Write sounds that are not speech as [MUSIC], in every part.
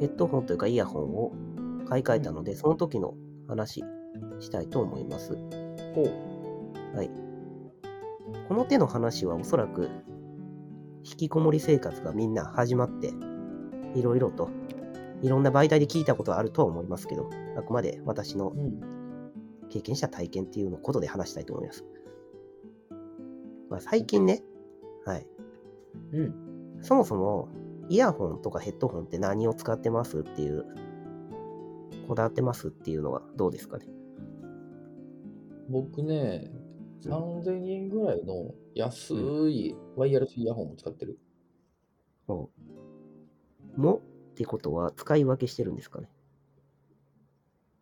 ヘッドホンというかイヤホンを買い替えたので、その時の話したいと思います。ほう。はい。この手の話はおそらく引きこもり生活がみんな始まって、いろいろと、いろんな媒体で聞いたことはあるとは思いますけど、あくまで私のうん。経験した体験っていうのことで話したいと思います。まあ、最近ね、はい。うん。そもそも、イヤホンとかヘッドホンって何を使ってますっていう、こだわってますっていうのはどうですかね？僕ね、3000円ぐらいの安いワイヤレスイヤホンを使ってる。もう、もってことは使い分けしてるんですかね？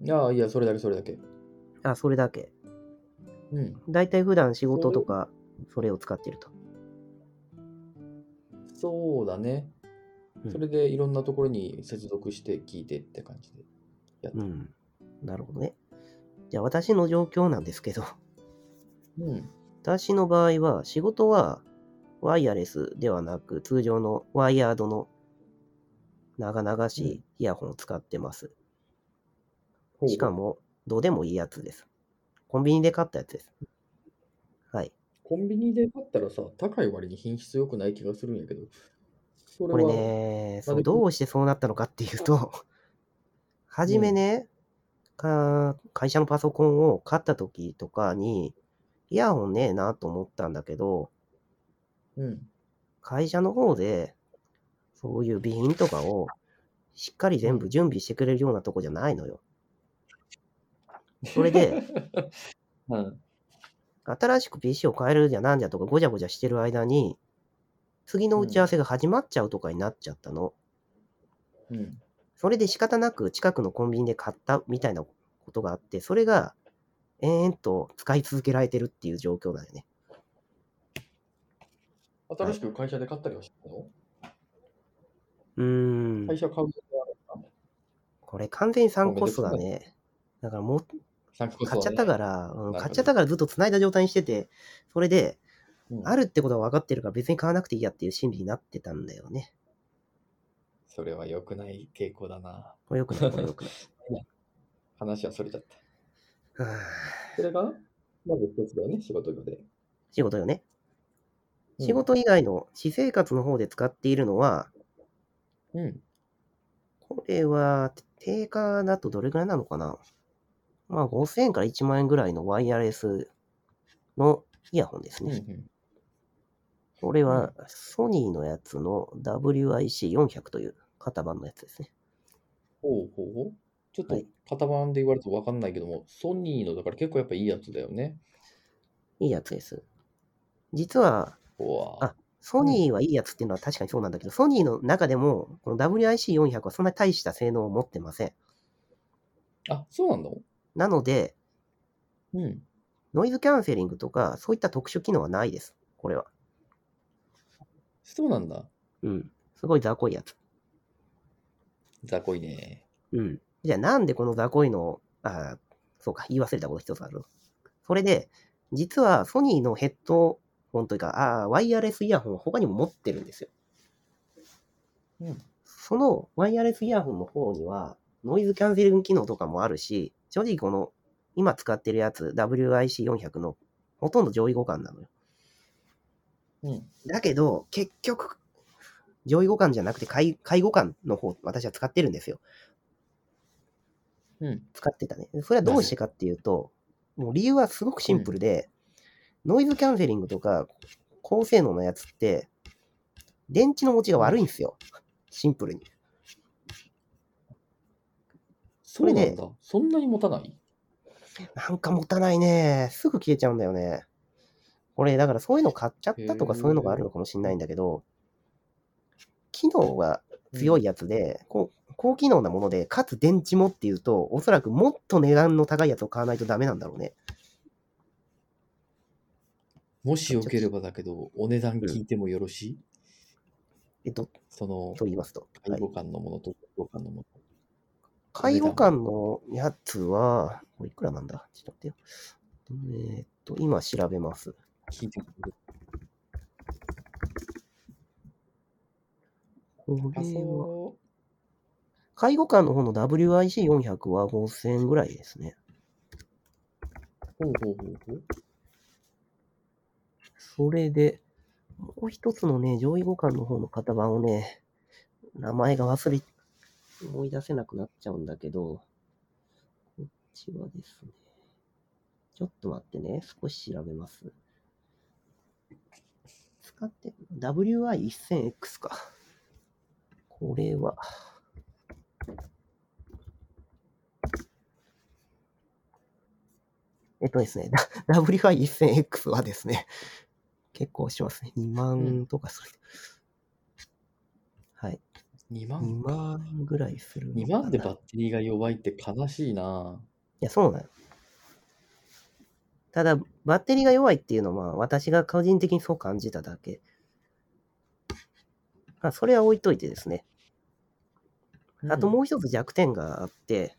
いやいや、それだけそれだけ。あ、それだけ。うん。だいたい普段仕事とか、それを使ってると。そうだねう。んそれでいろんなところに接続して聞いてって感じでやってる。うん。なるほどね。じゃあ私の状況なんですけど、うん。私の場合は仕事はワイヤレスではなく通常のワイヤードの長々しいイヤホンを使ってます。ほうしかもどうでもいいやつです。コンビニで買ったやつです。はい。コンビニで買ったらさ、高い割に品質良くない気がするんやけど、これは、ね、そうでどうしてそうなったのかっていうと、はじめね、か会社のパソコンを買った時とかに、イヤホンねえなと思ったんだけど、うん。会社の方で、そういう備品とかをしっかり全部準備してくれるようなとこじゃないのよ。それで、[LAUGHS] うん。新しく PC を変えるじゃなんじゃとかごちゃごちゃしてる間に、次の打ち合わせが始まっちゃうとかになっちゃったの。うん。それで仕方なく近くのコンビニで買ったみたいなことがあって、それが延々と使い続けられてるっていう状況だよね。新しく会社で買ったりはしたの、うーん。会社買うこれ完全に3コスだね。だからもう買っちゃったから、うん、買っちゃったからずっと繋いだ状態にしてて、それで、うんあるってことは分かってるから別に買わなくていいやっていう心理になってたんだよね。それは良くない傾向だな。これよくない、これよくない。[LAUGHS] 話はそれちゃった。はあそれが、まず一つだよね、仕事上で。仕事よね。うん仕事以外の私生活の方で使っているのは、うん。これは定価だとどれぐらいなのかな？まあ5000円から1万円ぐらいのワイヤレスのイヤホンですうんうね。ん。これはソニーのやつの WIC400 という型番のやつですね。ほうほうほう。ちょっとはい型番で言われると分かんないけども、ソニーのだから結構やっぱいいやつだよね。いいやつです。実は、あソニーはいいやつっていうのは確かにそうなんだけど、ソニーの中でも、この WIC400 はそんなに大した性能を持ってません。あ、そうなの？なので、うん。ノイズキャンセリングとか、そういった特殊機能はないです。これは。そうなんだ。うん。すごい雑魚いやつ。雑魚いね。うん。じゃあなんでこの雑魚いのを、あーそうか、言い忘れたこと一つある。それで、実はソニーのヘッドホンというか、あーワイヤレスイヤホンを他にも持ってるんですよ。うん。そのワイヤレスイヤホンの方には、ノイズキャンセリング機能とかもあるし、正直この、今使ってるやつ、WIC400 のほとんど上位互換なのよ。うん。だけど、結局、上位互換じゃなくて下位下位互換の方、私は使ってるんですよ。うん。使ってたね。それはどうしてかっていうと、もう理由はすごくシンプルで、ノイズキャンセリングとか高性能のやつって、電池の持ちが悪いんですよ。シンプルに。れでそうなんだ。そんなに持たない？なんか持たないね。すぐ消えちゃうんだよね。これ、だからそういうの買っちゃったとかそういうのがあるのかもしれないんだけど、機能は強いやつで、こう高機能なもので、かつ電池もっていうと、おそらくもっと値段の高いやつを買わないとダメなんだろうね。もしよければだけど、お値段聞いてもよろしい、えっと、その、と言いますと。はい介護官のものと、介護官のもの。介護官のやつは、これいくらなんだ？ちょっと待ってよ。えーっと、今調べます。聞いてもらこれは、そ介護官の方の WIC400 は5000円ぐらいですね。う。ほうほうほうほう。それで、もう一つのね、上位互換の方の型番をね、名前が忘れ、思い出せなくなっちゃうんだけど、こっちはですね、ちょっと待ってね、少し調べます。使って、WI1000X か。これは、えっとですね、WI1000X はですね、結構しますね。2万とかする。はい。2 2万か。万ぐらいするのかな。2万でバッテリーが弱いって悲しいな。いや、そうなの。ただ、バッテリーが弱いっていうのは、私が個人的にそう感じただけ。まあ、それは置いといてですね。あともう一つ弱点があって、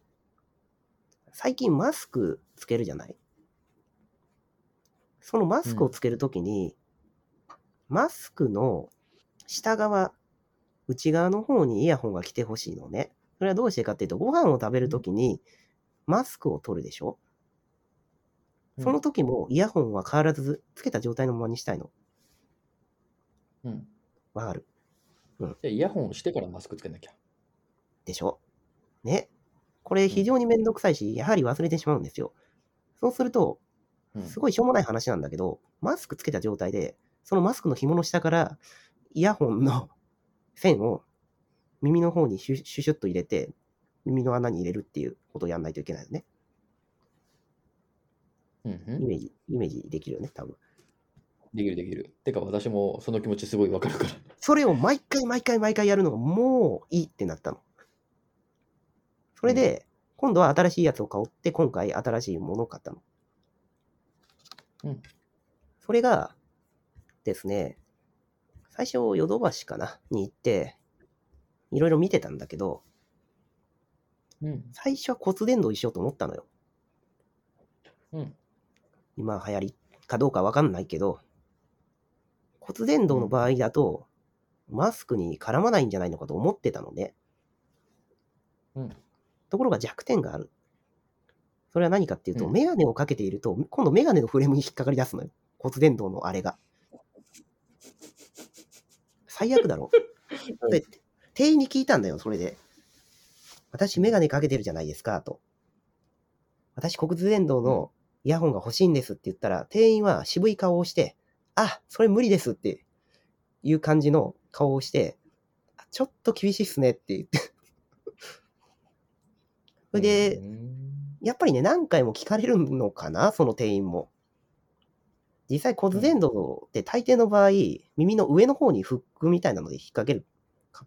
最近マスクつけるじゃない？そのマスクをつけるときに、マスクの下側、内側の方にイヤホンが来てほしいのね。それはどうしてかっていうと、ご飯を食べるときにマスクを取るでしょ？うんその時もイヤホンは変わらずつけた状態のままにしたいの。うん。わかるじゃあイヤホンしてからマスクつけなきゃ。でしょ？ね。これ非常にめんどくさいし、やはり忘れてしまうんですよ。そうすると、うんすごいしょうもない話なんだけど、マスクつけた状態で、そのマスクの紐の下から、イヤホンの [LAUGHS] 線を耳の方にシュシュシュッと入れて、耳の穴に入れるっていうことをやんないといけないよね。イメージ、イメージできるよね、多分。できるできる。てか私もその気持ちすごいわかるから。それを毎回毎回毎回やるのがもういいってなったの。それで、今度は新しいやつを買おうって、今回新しいものを買ったの。うん。それがですね、最初、ヨドバシかなに行って、いろいろ見てたんだけど、うん。最初は骨伝導にしようと思ったのよ。うん。今流行りかどうかわかんないけど、骨伝導の場合だと、マスクに絡まないんじゃないのかと思ってたのね。うん。ところが弱点がある。それは何かっていうと、うんメガネをかけていると、今度メガネのフレームに引っかかり出すのよ。骨伝導のあれが。最悪だろ。[LAUGHS] で、店員に聞いたんだよ、それで。私メガネかけてるじゃないですか、と。私骨伝導のイヤホンが欲しいんですって言ったら、店員は渋い顔をして、あ、それ無理ですっていう感じの顔をして、あちょっと厳しいっすねって言って。[LAUGHS] それで、うんやっぱりね、何回も聞かれるのかな、その店員も。実際骨伝導って大抵の場合、耳の上の方にフックみたいなので引っ掛ける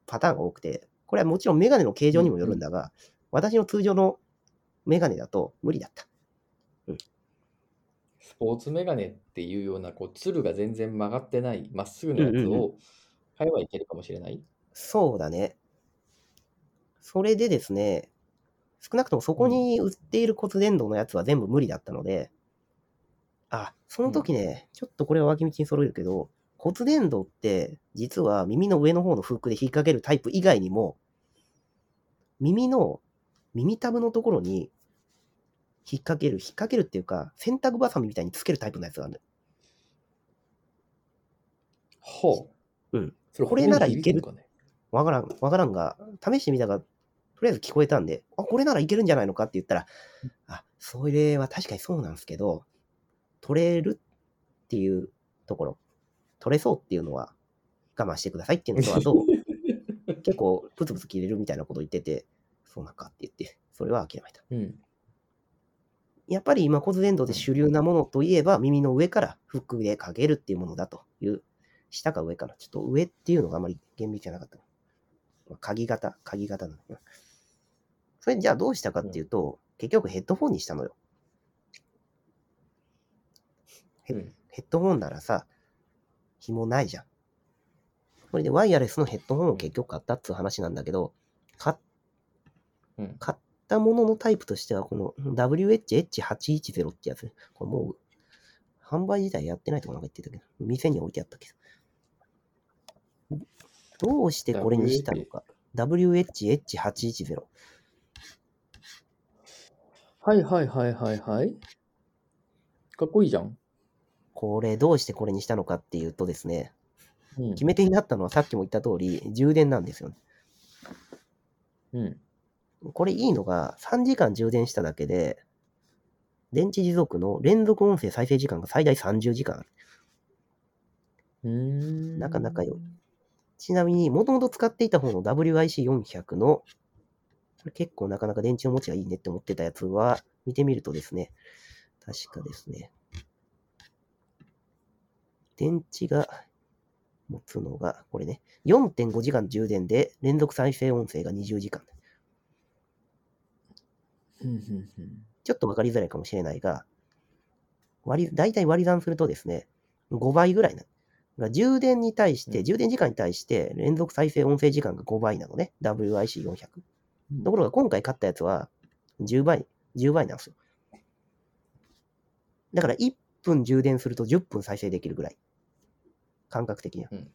パターンが多くて、これはもちろんメガネの形状にもよるんだが、私の通常のメガネだと無理だった。スポーツメガネっていうような、こう、つるが全然曲がってない、まっすぐのやつうんうんうを買えばいけるかもしれない？そうだね。それでですね、少なくともそこに売っている骨伝導のやつは全部無理だったので、あ、その時ね、ちょっとこれは脇道に揃えるけど、骨伝導って実は耳の上の方のフックで引っ掛けるタイプ以外にも、耳の耳タブのところに引っ掛ける、引っ掛けるっていうか、洗濯バサミみたいにつけるタイプのやつがあるほう。うん。それこれならいけるわからん、わからんが、試してみたが、とりあえず聞こえたんで、あ、これならいけるんじゃないのかって言ったら、あ、それは確かにそうなんですけど、取れるっていうところ、取れそうっていうのは我慢してくださいっていうのと、あと、[LAUGHS] 結構ブツブツ切れるみたいなこと言ってて、そうなんかって言って、それは諦めた。うん。やっぱり今骨伝導で主流なものといえば、耳の上からフックでかけるっていうものだという、下か上かな。ちょっと上っていうのがあまり厳密じゃなかった。まあ鍵型、鍵型なのよ。それじゃあどうしたかっていうと、結局ヘッドフォンにしたのよ。ヘッドホンならさ、紐ないじゃん。それでワイヤレスのヘッドホンを結局買ったっていう話なんだけど、買っうん。買ったもののタイプとしては、この WH-H810 ってやつね。これもう、販売自体やってないとかなんか言ってたけど、店に置いてあったけど。どうしてこれにしたのか。WH-H810。はいはいはいはいはい。かっこいいじゃん。これどうしてこれにしたのかっていうとですね、うん決め手になったのはさっきも言った通り、充電なんですよね。うん。これいいのが、3時間充電しただけで、電池持続の連続音声再生時間が最大30時間ある。うーん。なかなか良い。ちなみに、もともと使っていた方の WIC400 の、これ結構なかなか電池の持ちがいいねって思ってたやつは、見てみるとですね、確かですね、電池が持つのが、これね、4.5時間充電で連続再生音声が20時間。うんうんうん。ちょっとわかりづらいかもしれないが、割り、大体割り算するとですね、5倍ぐらいな。が充電に対して、うん充電時間に対して連続再生音声時間が5倍なのね。WIC400。ところが今回買ったやつは10倍、10倍なんですよ。だから1分充電すると10分再生できるぐらい。感覚的には。うん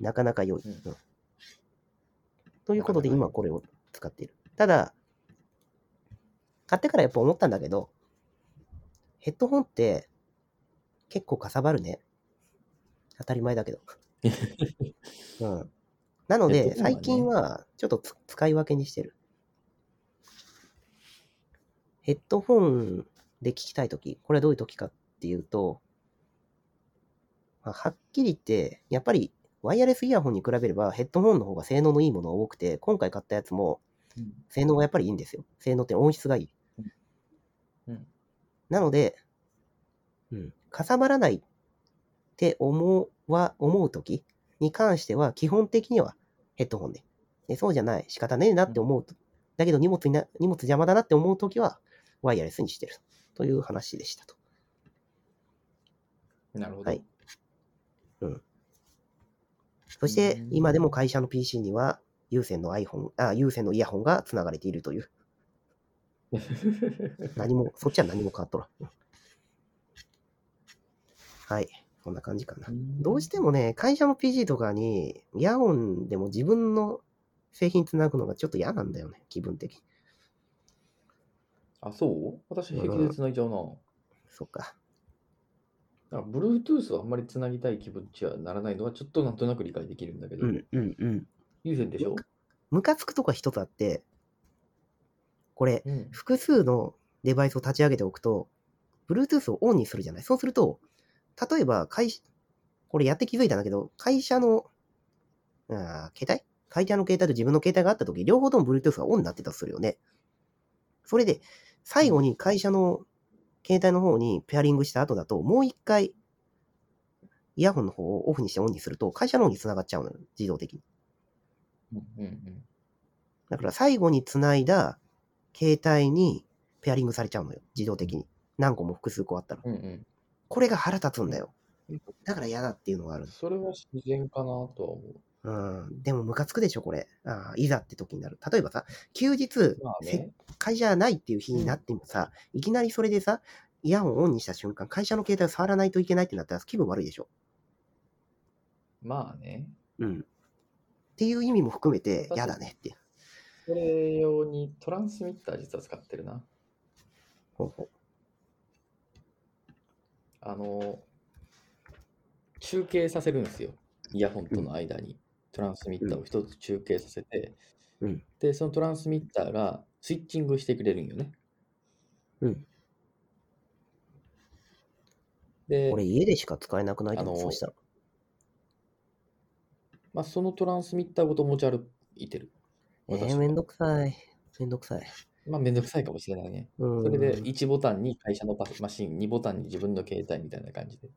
なかなか良い。ということで今これを使っている。ただ、買ってからやっぱ思ったんだけど、ヘッドホンって結構かさばるね。当たり前だけど。[LAUGHS] うん、なので、最近はちょっとつ使い分けにしてる。ヘッドホンで聞きたいとき、これはどういうときかっていうと、まあはっきり言って、やっぱりワイヤレスイヤホンに比べればヘッドホンの方が性能のいいものが多くて、今回買ったやつもうん性能がやっぱりいいんですよ。性能って音質がいい。うんなので、うん、かさばらないって思うは思うときに関しては、基本的にはヘッドホンで。でそうじゃない、仕方ねえなって思うと。だけど荷物にな、荷物邪魔だなって思うときは、ワイヤレスにしてる。という話でしたと。なるほど。はいそしてうん、今でも会社の PC には、有線の iPhone、あ、有線のイヤホンがつながれているという。[LAUGHS] 何も、そっちは何も変わっとらん。うんはい。こんな感じかな。どうしてもね、会社の PC とかに、イヤホンでも自分の製品つなぐのがちょっと嫌なんだよね、気分的に。あ、そう？私平気で繋いじゃうな。そっか。だから Bluetooth はあんまり繋ぎたい気持ちはならないのはちょっとなんとなく理解できるんだけど、うん、うん、うん。有線でしょ？ムカつくとか一つあって、これ、うん。複数のデバイスを立ち上げておくと、Bluetooth をオンにするじゃない？そうすると、例えば会社、これやって気づいたんだけど、会社の、あー携帯？会社の携帯と自分の携帯があったとき、両方とも Bluetooth がオンになってたとするよね。それで、最後に会社の携帯の方にペアリングした後だと、もう一回、イヤホンの方をオフにしてオンにすると、会社の方に繋がっちゃうのよ。自動的に。うんうんだから最後に繋いだ携帯にペアリングされちゃうのよ。自動的に。何個も複数個あったら。うん。うんこれが腹立つんだよ。だから嫌だっていうのがあるうん。。それは自然かなとは思う。うん。でもムカつくでしょ、これ。ああいざって時になる。例えばさ、休日、まあせね。会社ないっていう日になってもさ、いきなりそれでさ、イヤホンオンにした瞬間、会社の携帯を触らないといけないってなったら気分悪いでしょ。まあね。うん。っていう意味も含めて私嫌だねって。それ用にトランスミッター実は使ってるな。ほうほあの、中継させるんですよ。イヤホンとの間にトランスミッターを一つ中継させて、うんで、そのトランスミッターがスイッチングしてくれるんよね。うん。でこれ、家でしか使えなくないでもあのそうしたら。まあ、そのトランスミッターごと持ち歩いてる。えー、めんどくさい。めんどくさい。まあ、めんどくさいかもしれないね。うん。それで1ボタンに会社のパマシン、2ボタンに自分の携帯みたいな感じで。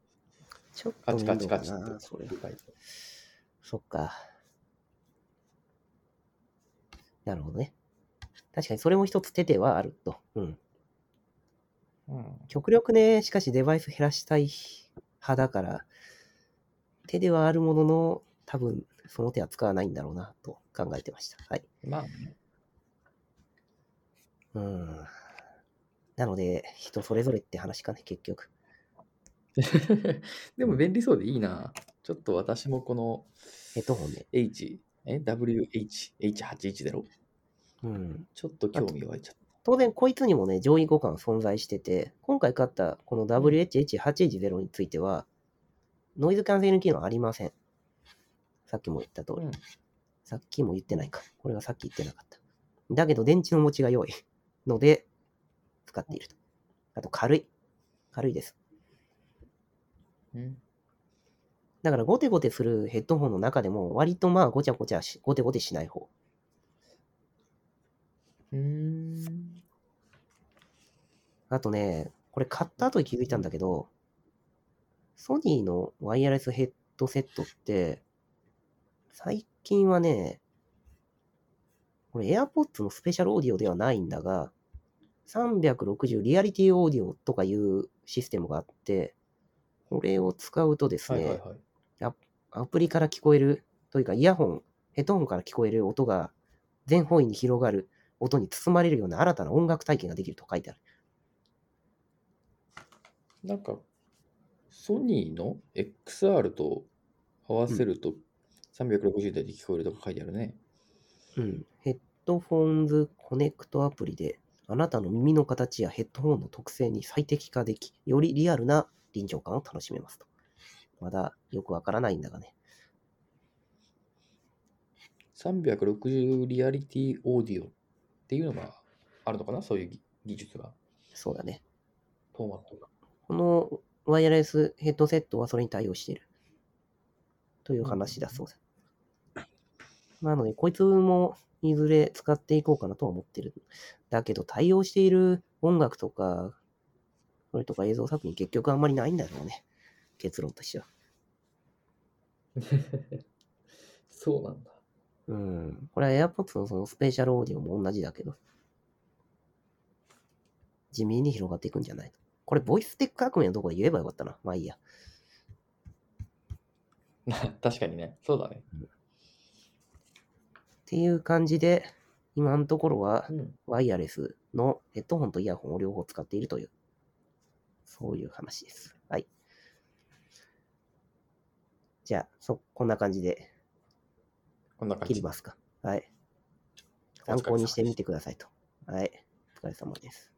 ちょっカチカチカチってそれ。そっか。なるほどね。確かにそれも一つ手ではあると。うん。うん。極力ね、しかしデバイス減らしたい派だから、手ではあるものの、多分その手は使わないんだろうなと考えてました。はい。まあね。うん。なので、人それぞれって話かね、結局。[LAUGHS] でも便利そうでいいな。ちょっと私もこのヘッドホンで。H、え ?WH、H810? うん。ちょっと興味湧いちゃった。当然、こいつにもね、上位互換存在してて、今回買ったこの WH-H810 については、ノイズキャンセル機能ありません。さっきも言った通り。うんさっきも言ってないか。これはさっき言ってなかった。だけど、電池の持ちが良いので、使っていると。あと、軽い。軽いです。うんだから、ゴテゴテするヘッドホンの中でも、割とまあ、ごちゃごちゃし、ゴテゴテしない方。うーん。あとね、これ買った後に気づいたんだけど、ソニーのワイヤレスヘッドセットって、最近はね、これ AirPods のスペシャルオーディオではないんだが、360リアリティオーディオとかいうシステムがあって、これを使うとですね、はいはいはい。アプリから聞こえる、というかイヤホン、ヘッドホンから聞こえる音が全方位に広がる音に包まれるような新たな音楽体験ができると書いてある。なんか、ソニーの XR と合わせると360台で聞こえるとか書いてあるね。うん。ヘッドフォンズコネクトアプリで、あなたの耳の形やヘッドホンの特性に最適化でき、よりリアルな臨場感を楽しめますと。まだよくわからないんだがね。360リアリティオーディオっていうのがあるのかな？そういう技技術が。そうだね。フォーマットが。このワイヤレスヘッドセットはそれに対応している。という話だそうです。なので、こいつもいずれ使っていこうかなとは思ってる。だけど、対応している音楽とか、それとか映像作品結局あんまりないんだろうね。結論としては。[LAUGHS] そうなんだ。うん。これは AirPods のそのスペシャルオーディオも同じだけど、地味に広がっていくんじゃないこれ、ボイステック革命のところで言えばよかったな。まあいいや。[LAUGHS] 確かにね。そうだね。っていう感じで、今のところはうん。ワイヤレスのヘッドホンとイヤホンを両方使っているという、そういう話です。はい。じゃあ、そ、こんな感じでこんな感じ。切りますか。はい。参考にしてみてくださいと。はい。お疲れ様です。